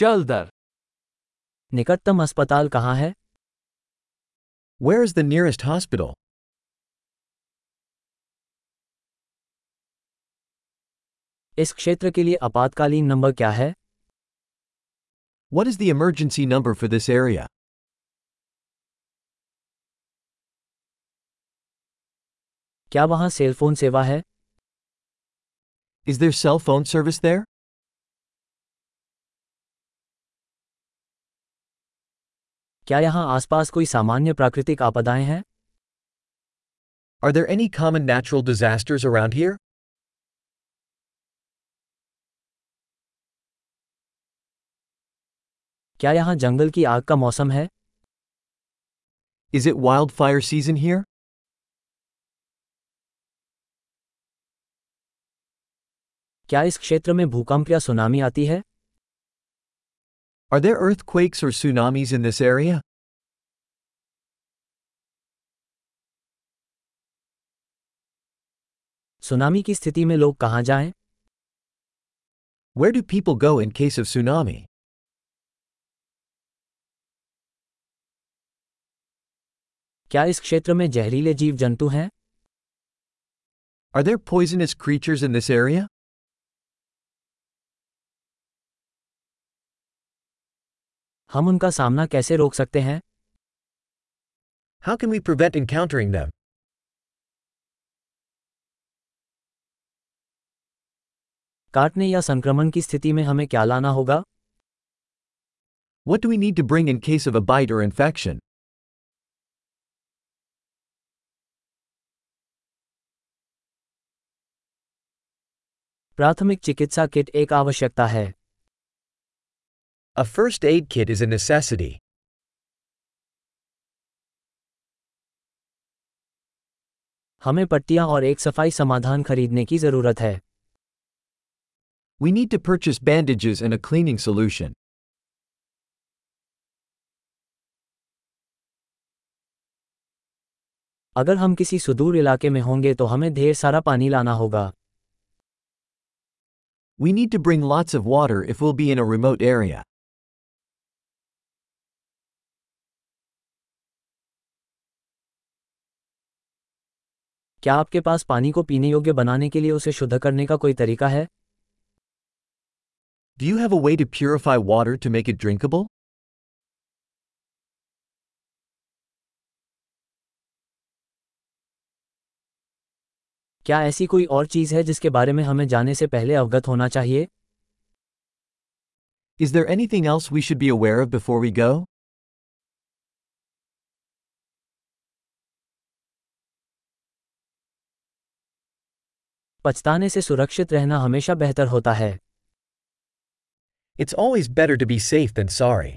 चल दर। निकटतम अस्पताल कहाँ है? Where is the nearest hospital इस क्षेत्र के लिए आपातकालीन नंबर क्या है? What is the emergency number for this area क्या वहाँ सेलफोन सेवा है? Is there cell phone service there क्या यहाँ आसपास कोई सामान्य प्राकृतिक आपदाएँ हैं Are there any common natural disasters around here? क्या यहाँ जंगल की आग का मौसम है Is it wildfire season here? क्या इस क्षेत्र में भूकंप या सुनामी आती है Are there earthquakes or tsunamis in this area? Tsunami की स्थिति में लोग कहाँ जाएं Where do people go in case of tsunami? क्या इस क्षेत्र में जहरीले जीव जंतु हैं Are there poisonous creatures in this area? हम उनका सामना कैसे रोक सकते हैं? How can we prevent encountering दम काटने या संक्रमण की स्थिति में हमें क्या लाना होगा? What we need to bring in case of a bite और इन्फेक्शन प्राथमिक चिकित्सा किट एक आवश्यकता है। A first aid kit is a necessity. हमें पट्टियां और एक सफाई समाधान खरीदने की जरूरत है We need to purchase bandages and a cleaning solution. अगर हम किसी सुदूर इलाके में होंगे तो हमें ढेर सारा पानी लाना होगा We need to bring lots of water if we'll be in a remote area. क्या आपके पास पानी को पीने योग्य बनाने के लिए उसे शुद्ध करने का कोई तरीका है Do you have a way to purify water to make it drinkable? क्या ऐसी कोई और चीज़ है जिसके बारे में हमें जाने से पहले अवगत होना चाहिए Is there anything else we should be aware of before we go? पछताने से सुरक्षित रहना हमेशा बेहतर होता है। It's always better to be safe than sorry